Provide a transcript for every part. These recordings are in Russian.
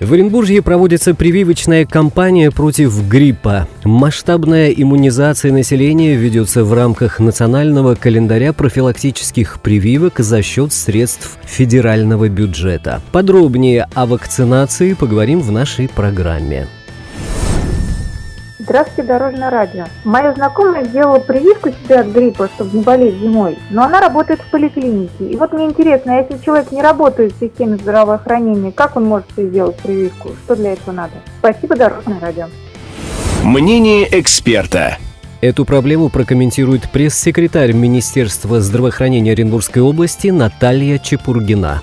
В Оренбурге проводится прививочная кампания против гриппа. Масштабная иммунизация населения ведется в рамках национального календаря профилактических прививок за счет средств федерального бюджета. Подробнее о вакцинации поговорим в нашей программе. Здравствуйте, Дорожное радио. Моя знакомая сделала прививку себе от гриппа, чтобы не болеть зимой, но она работает в поликлинике. И вот мне интересно, если человек не работает в системе здравоохранения, как он может себе сделать прививку? Что для этого надо? Спасибо, Дорожное радио. Мнение эксперта. Эту проблему прокомментирует пресс-секретарь Министерства здравоохранения Оренбургской области Наталья Чепургина.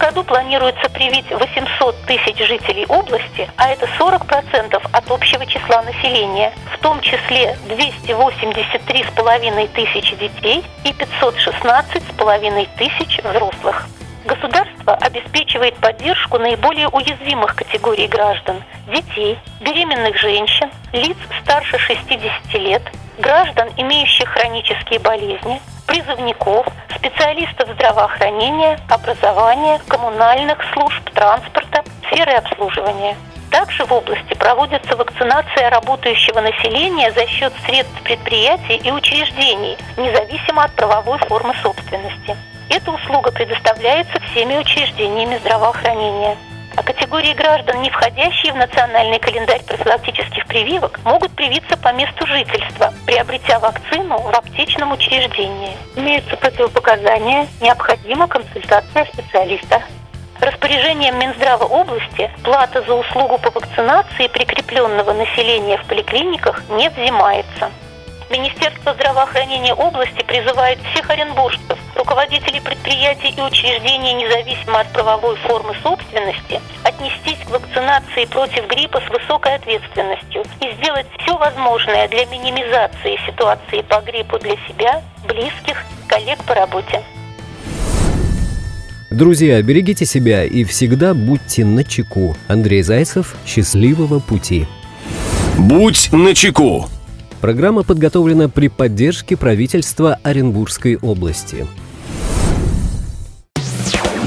Году планируется привить 800 тысяч жителей области, а это 40% от общего числа населения, в том числе 283,5 тысячи детей и 516,5 тысяч взрослых. Государство обеспечивает поддержку наиболее уязвимых категорий граждан – детей, беременных женщин, лиц старше 60 лет, граждан, имеющих хронические болезни, призывников, специалистов здравоохранения, образования, коммунальных служб, транспорта, сферы обслуживания. Также в области проводится вакцинация работающего населения за счет средств предприятий и учреждений, независимо от правовой формы собственности. Эта услуга предоставляется всеми учреждениями здравоохранения. А категории граждан, не входящие в национальный календарь профилактических прививок, могут привиться по месту жительства, приобретя вакцину в аптечном учреждении. Имеются противопоказания, необходима консультация специалиста. Распоряжением Минздрава области плата за услугу по вакцинации прикрепленного населения в поликлиниках не взимается. Министерство здравоохранения области призывает всех оренбуржцев, руководителей предприятий и учреждений, независимо от правовой формы собственности, отнестись к вакцинации против гриппа с высокой ответственностью и сделать все возможное для минимизации ситуации по гриппу для себя, близких, коллег по работе. Друзья, берегите себя и всегда будьте начеку. Андрей Зайцев, счастливого пути. Будь начеку. Программа подготовлена при поддержке правительства Оренбургской области.